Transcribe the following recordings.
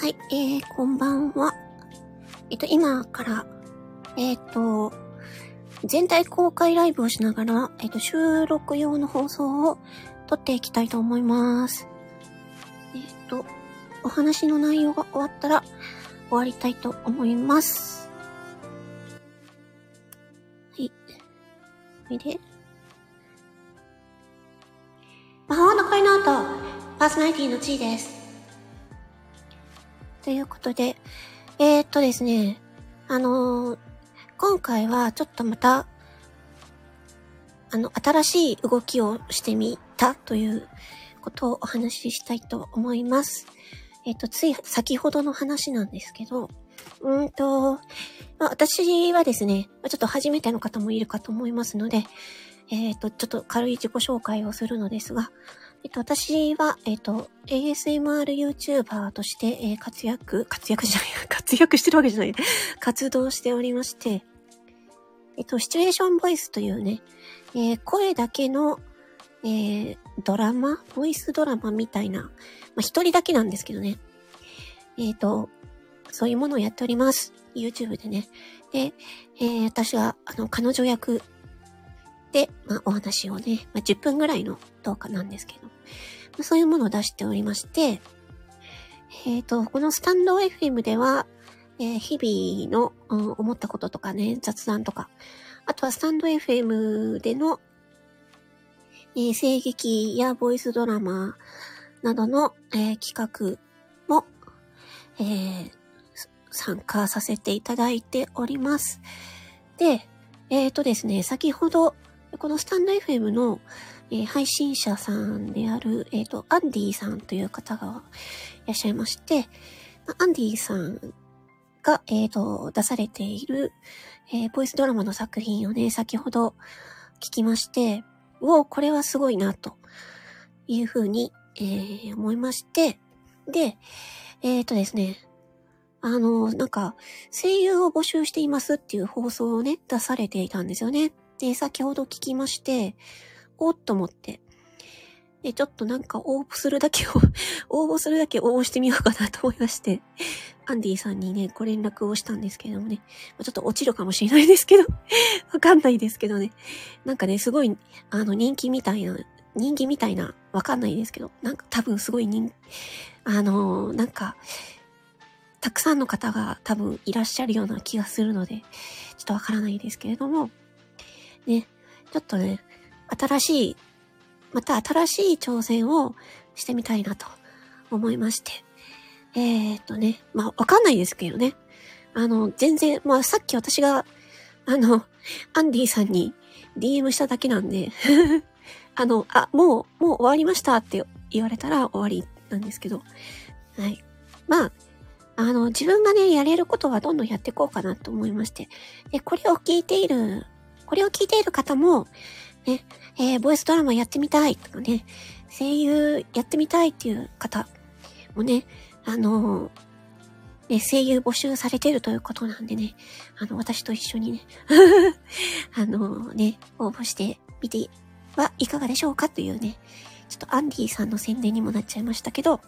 はい、えー、こんばんは。えっと、今から、えっと、全体公開ライブをしながら、えっと、収録用の放送を撮っていきたいと思います。えっと、お話の内容が終わったら終わりたいと思います。はい。それで、魔法の恋の音、パーソナリティの地位です。ということで、えー、っとですね、あのー今回はちょっとまた、あの、新しい動きをしてみたということをお話ししたいと思います。えっ、と、つい先ほどの話なんですけど、うんと、まあ、私はですね、ちょっと初めての方もいるかと思いますので、えっ、と、ちょっと軽い自己紹介をするのですが、えっと、私は、えっと、ASMR YouTuber として、えー活躍、活躍じゃない、活躍してるわけじゃない、活動しておりまして、えっと、シチュエーションボイスというね、えー声だけの、えードラマボイスドラマみたいな、まあ、一人だけなんですけどね。えっ、と、そういうものをやっております。YouTube でね。で、えー私は、あの、彼女役で、まあ、お話をね、まあ、10分ぐらいの動画なんですけど、まあそういうものを出しておりまして、えっ、と、このスタンド FM では、えー日々の、うん思ったこととかね、雑談とか、あとはスタンド FM での、えー声劇やボイスドラマなどの、えー企画も、えー参加させていただいております。で、えっ、とですね、先ほど、このスタンド FM の、えー配信者さんである、えっ、と、アンディさんという方がいらっしゃいまして、アンディさんが、えっ、と、出されている、えボイスドラマの作品をね、先ほど聞きまして、お、これはすごいな、というふうに、え思いまして、で、えっ、とですね、あの、なんか、声優を募集していますっていう放送をね、出されていたんですよね。で、先ほど聞きまして、おっと思って、で、ちょっとなんか応募するだけを、応募するだけ応募してみようかなと思いまして、アンディさんにね、ご連絡をしたんですけれどもね、ちょっと落ちるかもしれないですけど、わかんないですけどね。なんかね、すごい、あの、人気みたいな、人気みたいな、わかんないですけど、なんか多分すごい人、あのーなんか、たくさんの方が多分いらっしゃるような気がするので、ちょっとわからないですけれども、ね、ちょっとね、新しい、また新しい挑戦をしてみたいなと思いまして。えー、っとね、まあ、わかんないですけどね。あの、全然、まあ、さっき私が、あの、アンディさんに DM しただけなんで、あの、あ、もう、もう終わりましたって言われたら終わりなんですけど、はい。まあ、あの、自分がね、やれることはどんどんやっていこうかなと思いまして。で、これを聞いている、これを聞いている方も、ね、えーボイスドラマやってみたいとかね、声優やってみたいっていう方もね、あのね、声優募集されてるということなんでね、あの、私と一緒にね、あのね、応募してみてはいかがでしょうかというね、ちょっとアンディさんの宣伝にもなっちゃいましたけど、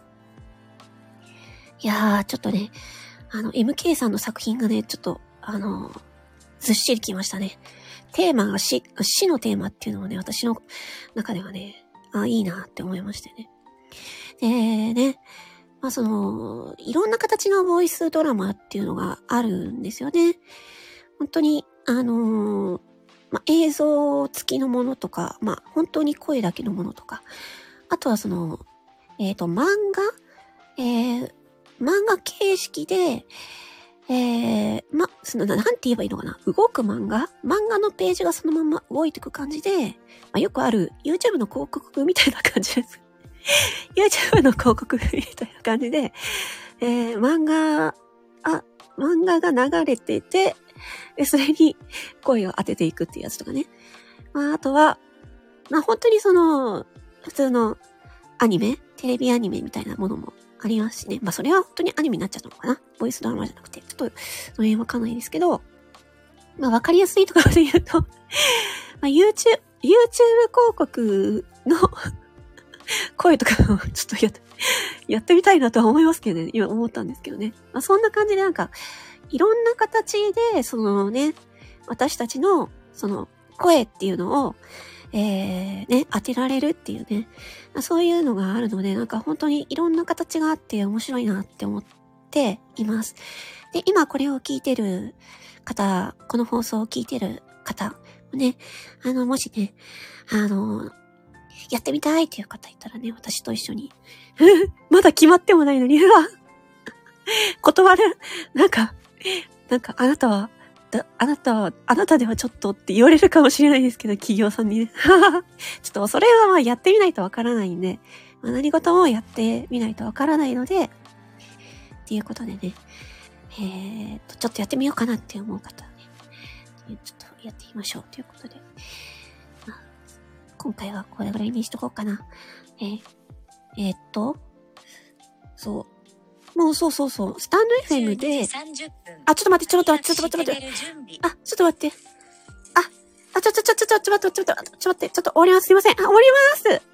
いやー、ちょっとね、あの、MK さんの作品がね、ちょっと、あの、ずっしりきましたね。テーマが死、死のテーマっていうのもね、私の中ではね、あ、いいなって思いましてね。で、ね、まあその、いろんな形のボイスドラマっていうのがあるんですよね。本当に、あのーまあ映像付きのものとか、まあ本当に声だけのものとか、あとはその、えっ、と、漫画？えー、漫画形式で、えー、ま、その、なんて言えばいいのかな？動く漫画？漫画のページがそのまま動いていく感じで、まあ、よくある YouTube の広告みたいな感じです。YouTube の広告みたいな感じで、えー、漫画、あ、漫画が流れてて、それに声を当てていくっていうやつとかね。まあ、あとは、まあ、本当にその、普通のアニメ？テレビアニメみたいなものもありますしね。まあ、それは本当にアニメになっちゃったのかなボイスドラマじゃなくて。ちょっと、その辺わかんないですけど、まあ、わかりやすいところで言うと、まあ、YouTube、YouTube 広告の 声とかをちょっとやっやってみたいなとは思いますけどね、今思ったんですけどね。まあ、そんな感じでなんか、いろんな形で、そのね、私たちの、その、声っていうのを、えー、ね、当てられるっていうね、そういうのがあるので、なんか本当にいろんな形があって面白いなって思っています。で、今これを聞いてる方、この放送を聞いてる方、ね、あの、もしね、あの、やってみたいっていう方いたらね、私と一緒に。まだ決まってもないのに、う わ断る。なんか、なんかあなたはだ、あなたは、あなたではちょっとって言われるかもしれないですけど、企業さんにね。ちょっとそれはまあやってみないとわからないんで、まあ、何事もやってみないとわからないので、っていうことでね、えー、と、ちょっとやってみようかなって思う方はね、ちょっとやってみましょうということで、まあ、今回はこれぐらいにしとこうかな。えー、えー、っと、そう、もうそうそうそう。スタンド FM で、あ、ちょっと待って、ちょっと待って、ちょっと待って、ちょっと待って。あ、ちょっと待って。あ、あ、ちょ、ちょ、ちょ、ちょ、ちょ、ちょ、待って、ちょっと、ちょっと待って、ちょっと終わります。すいません。あ、終わります。